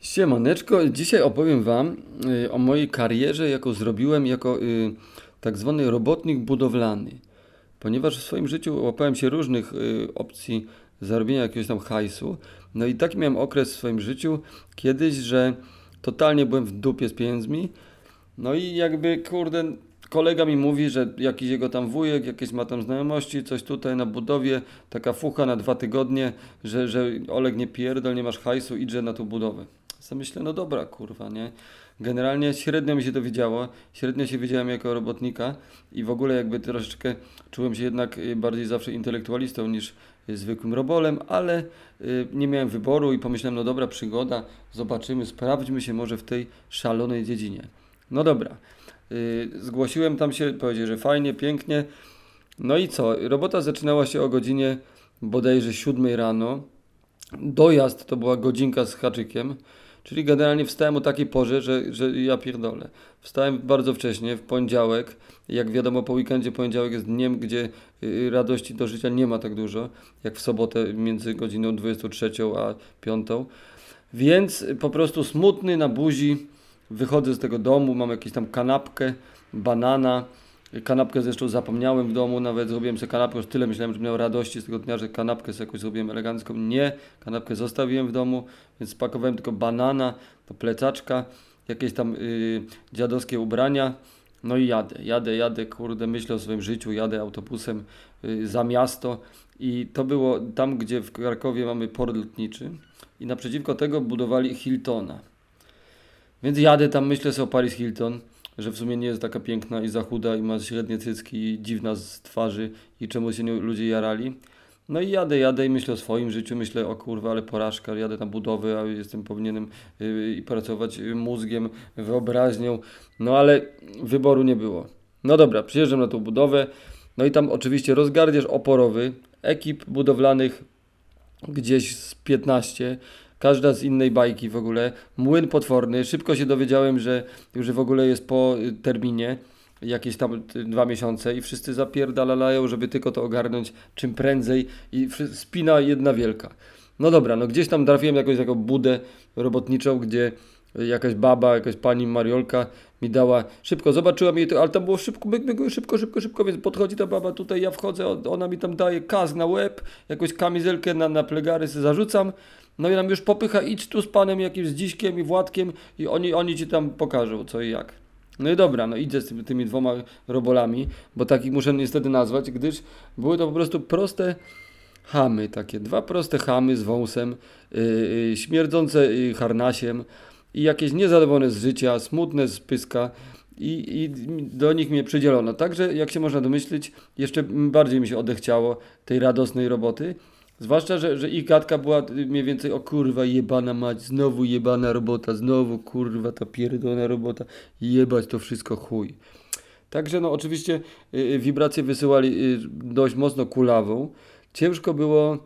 Siemaneczko, dzisiaj opowiem Wam y, o mojej karierze, jaką zrobiłem jako y, tak zwany robotnik budowlany. Ponieważ w swoim życiu łapałem się różnych y, opcji zarobienia jakiegoś tam hajsu. No i taki miałem okres w swoim życiu kiedyś, że totalnie byłem w dupie z pieniędzmi. No i jakby, kurde, kolega mi mówi, że jakiś jego tam wujek, jakieś ma tam znajomości, coś tutaj na budowie, taka fucha na dwa tygodnie, że, że Oleg nie pierdol, nie masz hajsu, idźże na tą budowę. Co myślę, no dobra, kurwa, nie? Generalnie średnio mi się to wiedziało, średnio się wiedziałem jako robotnika i w ogóle jakby troszeczkę czułem się jednak y, bardziej zawsze intelektualistą niż y, zwykłym robolem, ale y, nie miałem wyboru i pomyślałem, no dobra, przygoda, zobaczymy, sprawdźmy się może w tej szalonej dziedzinie. No dobra, zgłosiłem tam się, powiedział, że fajnie, pięknie. No i co? Robota zaczynała się o godzinie bodajże 7 rano. Dojazd to była godzinka z haczykiem. Czyli generalnie wstałem o takiej porze, że, że ja pierdolę. Wstałem bardzo wcześnie, w poniedziałek. Jak wiadomo, po weekendzie poniedziałek jest dniem, gdzie y, radości do życia nie ma tak dużo, jak w sobotę między godziną 23 a 5. Więc po prostu smutny na buzi wychodzę z tego domu, mam jakąś tam kanapkę, banana, Kanapkę zresztą zapomniałem w domu, nawet zrobiłem sobie kanapkę, już tyle myślałem, że miał radości z tego dnia, że kanapkę sobie jakoś zrobiłem elegancką. Nie, kanapkę zostawiłem w domu, więc spakowałem tylko banana, to plecaczka, jakieś tam yy, dziadowskie ubrania. No i jadę, jadę, jadę, kurde, myślę o swoim życiu, jadę autobusem yy, za miasto i to było tam, gdzie w Krakowie mamy port lotniczy i naprzeciwko tego budowali Hiltona. Więc jadę tam, myślę sobie o Paris Hilton że w sumie nie jest taka piękna i za chuda i ma średnie cycki i dziwna z twarzy i czemu się nie, ludzie jarali. No i jadę, jadę i myślę o swoim życiu, myślę o kurwa, ale porażka, jadę na budowę, a jestem powinienem yy, pracować mózgiem, wyobraźnią, no ale wyboru nie było. No dobra, przyjeżdżam na tą budowę, no i tam oczywiście rozgardiasz oporowy, ekip budowlanych gdzieś z 15, każda z innej bajki w ogóle. Młyn potworny. Szybko się dowiedziałem, że już w ogóle jest po y, terminie jakieś tam y, dwa miesiące i wszyscy zapierdalają, żeby tylko to ogarnąć czym prędzej i spina jedna wielka. No dobra, no gdzieś tam trafiłem jakąś taką budę robotniczą, gdzie jakaś baba, jakaś pani Mariolka mi dała szybko, zobaczyła mnie, ale tam było szybko, byk, byk, szybko, szybko, szybko, więc podchodzi ta baba tutaj, ja wchodzę, ona mi tam daje kaz na łeb, jakąś kamizelkę na, na plegary sobie zarzucam, no i nam już popycha, idź tu z panem jakimś z Dziśkiem i Władkiem i oni, oni ci tam pokażą co i jak. No i dobra, no idę z tymi, tymi dwoma robolami, bo takich muszę niestety nazwać, gdyż były to po prostu proste chamy, takie dwa proste chamy z wąsem, yy, śmierdzące yy, harnasiem i jakieś niezadowolone z życia, smutne z pyska i, i do nich mnie przydzielono. Także jak się można domyślić, jeszcze bardziej mi się odechciało tej radosnej roboty. Zwłaszcza, że, że ich gadka była mniej więcej o kurwa jebana mać, znowu jebana robota, znowu kurwa ta pierdolona robota, jebać to wszystko chuj. Także no oczywiście y, wibracje wysyłali y, dość mocno kulawą. Ciężko było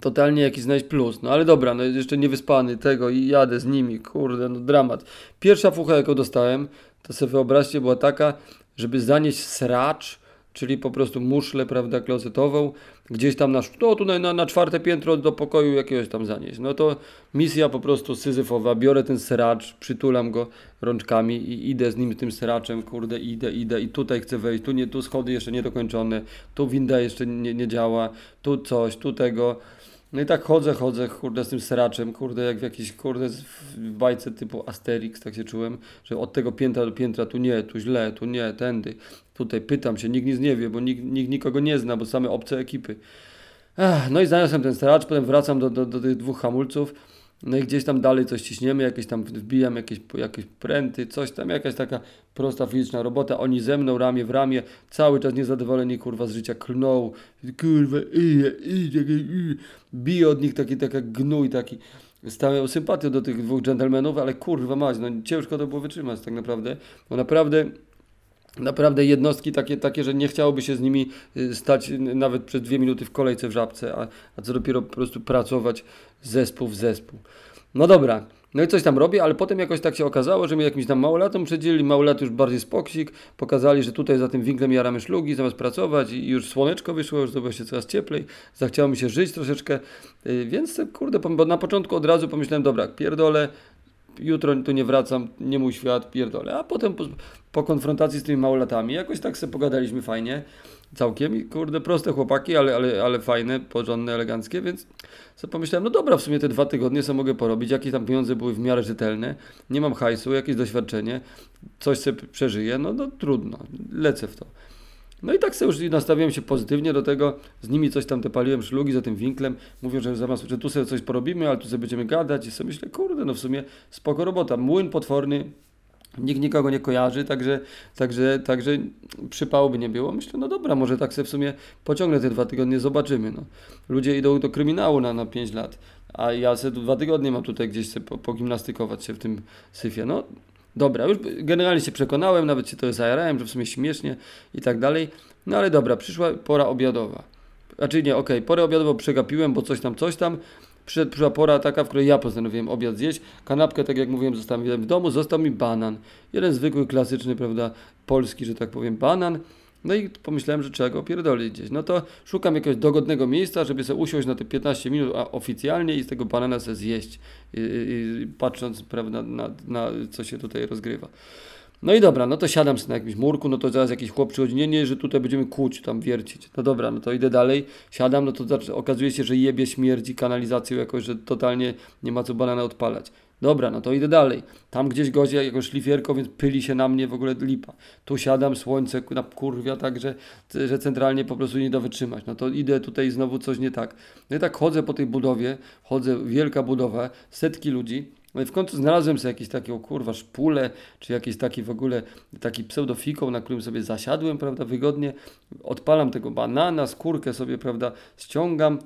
totalnie jakiś znaleźć plus. No ale dobra, no jeszcze niewyspany tego i jadę z nimi, kurde, no dramat. Pierwsza fucha jaką dostałem, to sobie wyobraźcie, była taka, żeby zanieść sracz czyli po prostu muszlę, prawda, klozetową, gdzieś tam na, no, tu na, na czwarte piętro do pokoju jakiegoś tam zanieść. No to misja po prostu syzyfowa, biorę ten seracz, przytulam go rączkami i idę z nim tym seraczem, kurde, idę, idę i tutaj chcę wejść, tu, nie, tu schody jeszcze niedokończone, tu winda jeszcze nie, nie działa, tu coś, tu tego. No i tak chodzę, chodzę, kurde, z tym seraczem, kurde, jak w jakiejś, kurde, w bajce typu Asterix, tak się czułem, że od tego piętra do piętra, tu nie, tu źle, tu nie, tędy. Tutaj pytam się, nikt nic nie wie, bo nikt, nikt nikogo nie zna, bo same obce ekipy. Ech, no i zaniosłem ten seracz, potem wracam do, do, do tych dwóch hamulców, no i gdzieś tam dalej coś ciśniemy, jakieś tam wbijam jakieś, jakieś pręty, coś tam, jakaś taka prosta fizyczna robota. Oni ze mną ramię w ramię, cały czas niezadowoleni kurwa z życia klną. Kurwa, ije, ije, ije. Bije od nich taki, taka gnój taki. Stałem sympatią do tych dwóch dżentelmenów, ale kurwa mać, no ciężko to było wytrzymać tak naprawdę. Bo naprawdę naprawdę jednostki takie, takie, że nie chciałoby się z nimi y, stać nawet przez dwie minuty w kolejce w żabce, a, a co dopiero po prostu pracować zespół w zespół. No dobra, No i coś tam robię, ale potem jakoś tak się okazało, że mi jakimś tam małolatom przedzielili, małolat już bardziej spoksik, pokazali, że tutaj za tym winklem jaramy szlugi zamiast pracować i już słoneczko wyszło, już zrobiło się coraz cieplej, zachciało mi się żyć troszeczkę, yy, więc kurde, bo na początku od razu pomyślałem, dobra, pierdolę, jutro tu nie wracam, nie mój świat, pierdolę. A potem po, po konfrontacji z tymi małolatami jakoś tak sobie pogadaliśmy fajnie, całkiem i kurde, proste chłopaki, ale, ale, ale fajne, porządne, eleganckie, więc sobie pomyślałem, no dobra, w sumie te dwa tygodnie co mogę porobić, jakie tam pieniądze były w miarę rzetelne, nie mam hajsu, jakieś doświadczenie, coś sobie przeżyję, no, no trudno, lecę w to. No i tak sobie już nastawiłem się pozytywnie do tego, z nimi coś tam te paliłem szlugi za tym winklem, mówią, że zamiast, że tu sobie coś porobimy, ale tu sobie będziemy gadać i sobie myślę, kurde, no w sumie spoko robota, młyn potworny, Nikt nikogo nie kojarzy, także, także, także przypału by nie było. Myślę, no dobra, może tak sobie w sumie pociągnę te dwa tygodnie, zobaczymy. No. Ludzie idą do kryminału na, na 5 lat, a ja sobie dwa tygodnie mam tutaj gdzieś sobie pogimnastykować się w tym syfie. No dobra, już generalnie się przekonałem, nawet się to zajarałem, że w sumie śmiesznie i tak dalej. No ale dobra, przyszła pora obiadowa. Znaczy nie, okej, okay, porę obiadową przegapiłem, bo coś tam, coś tam. Przyszła pora taka, w której ja postanowiłem obiad zjeść. Kanapkę, tak jak mówiłem, zostawiłem w domu. Został mi banan. Jeden zwykły, klasyczny, prawda, polski, że tak powiem, banan. No i pomyślałem, że trzeba go opierdolić gdzieś. No to szukam jakiegoś dogodnego miejsca, żeby sobie usiąść na te 15 minut a oficjalnie i z tego banana sobie zjeść, i, i, patrząc, prawda, na, na co się tutaj rozgrywa. No i dobra, no to siadam sobie na jakimś murku, no to zaraz jakiś chłop przychodzi, nie, nie, że tutaj będziemy kłuć, tam wiercić. No dobra, no to idę dalej, siadam, no to okazuje się, że jebie śmierdzi kanalizacją jakoś, że totalnie nie ma co banana odpalać. Dobra, no to idę dalej. Tam gdzieś godzie jako szlifierko, więc pyli się na mnie w ogóle lipa. Tu siadam, słońce na kurwia, tak, że, że centralnie po prostu nie da wytrzymać. No to idę tutaj znowu coś nie tak. No i tak chodzę po tej budowie, chodzę, wielka budowa, setki ludzi, no i w końcu znalazłem sobie jakiś taki, o kurwa, szpulę, czy jakiś taki w ogóle, taki pseudofikoł, na którym sobie zasiadłem, prawda, wygodnie. Odpalam tego banana, skórkę sobie, prawda, ściągam.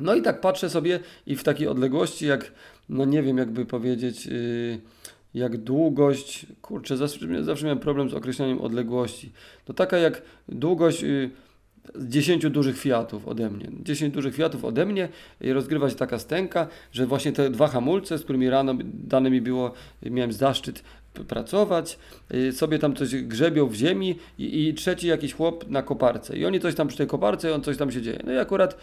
No i tak patrzę sobie i w takiej odległości, jak, no nie wiem, jakby powiedzieć, yy, jak długość, kurczę, zawsze, zawsze miałem problem z określeniem odległości. To taka jak długość... Yy, 10 dużych Fiatów ode mnie. 10 dużych Fiatów ode mnie i rozgrywa się taka stęka, że właśnie te dwa hamulce, z którymi rano dane mi było, miałem zaszczyt pracować, y, sobie tam coś grzebią w ziemi i, i, trzeci jakiś chłop na koparce. I oni coś tam przy tej koparce i on coś tam się dzieje. No i akurat,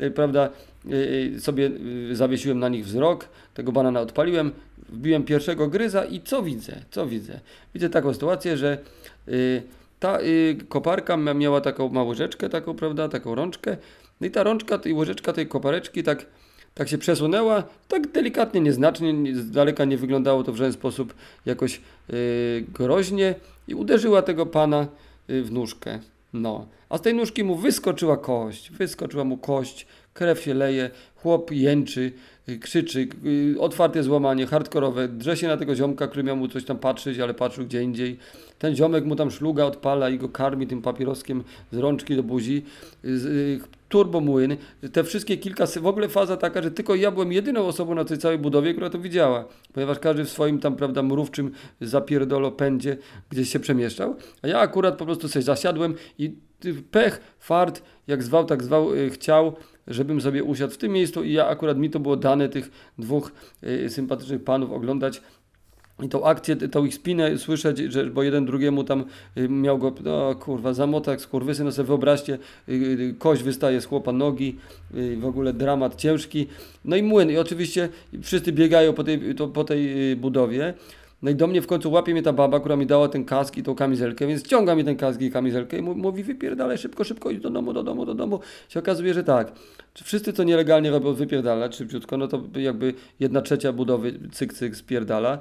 y, prawda, y, sobie zawiesiłem na nich wzrok, tego banana odpaliłem, wbiłem pierwszego gryza i co widzę? Co widzę? Widzę taką sytuację, że ta koparka miała taką małą łyżeczkę, taką, prawda, taką rączkę. No i ta rączka i łyżeczka tej kopareczki tak, tak się przesunęła, tak delikatnie, nieznacznie, z daleka nie wyglądało to w żaden sposób jakoś y, groźnie i uderzyła tego pana y, w nóżkę. No, a z tej nóżki mu wyskoczyła kość, wyskoczyła mu kość, krew się leje, chłop jęczy, krzyczy, y, otwarte złamanie, hardkorowe, drze się na tego ziomka, który miał mu coś tam patrzeć, ale patrzył gdzie indziej. Ten ziomek mu tam szluga odpala i go karmi tym papieroskiem z rączki do buzi. Y, turbomłyn, te wszystkie kilka, w ogóle faza taka, że tylko ja byłem jedyną osobą na tej całej budowie, która to widziała, ponieważ każdy w swoim tam, prawda, mrówczym zapierdolo pędzie gdzieś się przemieszczał, a ja akurat po prostu sobie zasiadłem i pech, fart, jak zwał, tak zwał, chciał, żebym sobie usiadł w tym miejscu i ja akurat mi to było dane tych dwóch y, sympatycznych panów oglądać i tą akcję, tą ich spinę słyszeć, że, bo jeden drugiemu tam y, miał go, no kurwa, zamotak, skurwysy, no sobie wyobraźcie, y, kość wystaje z chłopa nogi, w ogóle dramat ciężki, no i młyn i oczywiście wszyscy biegają po tej, to, po tej budowie, no i do mnie w końcu łapie mnie ta baba, która mi dała ten kask i tą kamizelkę, więc ściąga mi ten kask i kamizelkę i mówi wypierdalaj szybko, szybko i do domu, do domu, do domu. Się okazuje, że tak. Wszyscy, co nielegalnie robią wypierdalać szybciutko, no to jakby jedna trzecia budowy cyk, cyk spierdala.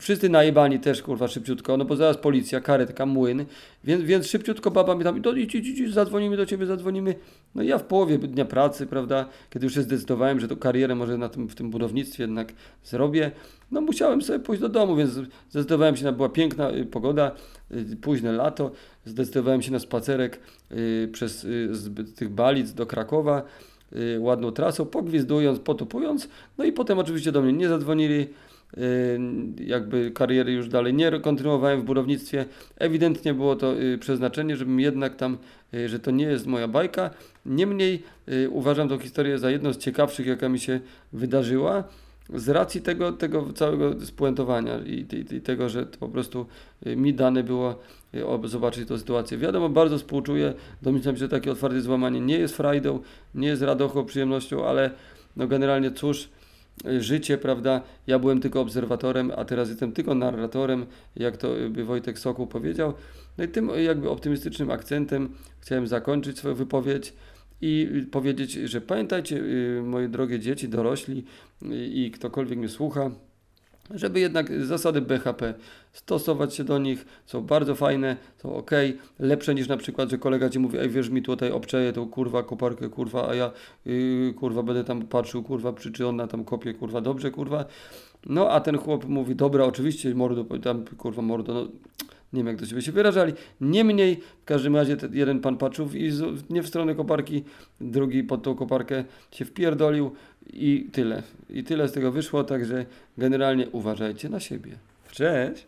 Wszyscy najebani też, kurwa, szybciutko, no bo zaraz policja, karetka, młyn, więc, więc szybciutko baba mi tam, idź, idź, idź, zadzwonimy do ciebie, zadzwonimy. No i ja w połowie dnia pracy, prawda, kiedy już się zdecydowałem, że to karierę może na tym, w tym budownictwie jednak zrobię, no musiałem sobie pójść do domu, więc zdecydowałem się na, była piękna y, pogoda, y, późne lato, zdecydowałem się na spacerek y, przez z tych Balic do Krakowa, ładną trasą, pogwizdując, potupując, no i potem oczywiście do mnie nie zadzwonili, jakby kariery już dalej nie kontynuowałem w budownictwie. Ewidentnie było to przeznaczenie, żebym jednak tam, że to nie jest moja bajka. Niemniej uważam tę historię za jedną z ciekawszych, jaka mi się wydarzyła. z racji tego, tego całego spuentowania i, i, i tego, że po prostu y, mi dane było y, ob- zobaczyć tę sytuację. Wiadomo, bardzo współczuję, domyślam się, że takie otwarte złamanie nie jest frajdą, nie jest radochą, przyjemnością, ale no generalnie cóż, y, życie, prawda, ja byłem tylko obserwatorem, a teraz jestem tylko narratorem, jak to by Wojtek Sokół powiedział. No i tym jakby optymistycznym akcentem chciałem zakończyć swoją wypowiedź i powiedzieć, że pamiętajcie, y, moje drogie dzieci, dorośli y, i ktokolwiek mnie słucha, żeby jednak zasady BHP stosować się do nich, są bardzo fajne, są ok, lepsze niż na przykład, że kolega ci mówi, ej wiesz mi tutaj obczeję tą kurwa koparkę, kurwa, a ja yy, kurwa będę tam patrzył, kurwa, czy, czy ona tam kopie, kurwa, dobrze, kurwa. No a ten chłop mówi, dobra, oczywiście, mordo, tam kurwa, mordo, no nie wiem jak to się by się wyrażali. Niemniej, w każdym razie ten jeden pan patrzył i z, nie w stronę koparki, drugi pod tą koparkę się wpierdolił i tyle. I tyle z tego wyszło, także generalnie uważajcie na siebie. Cześć!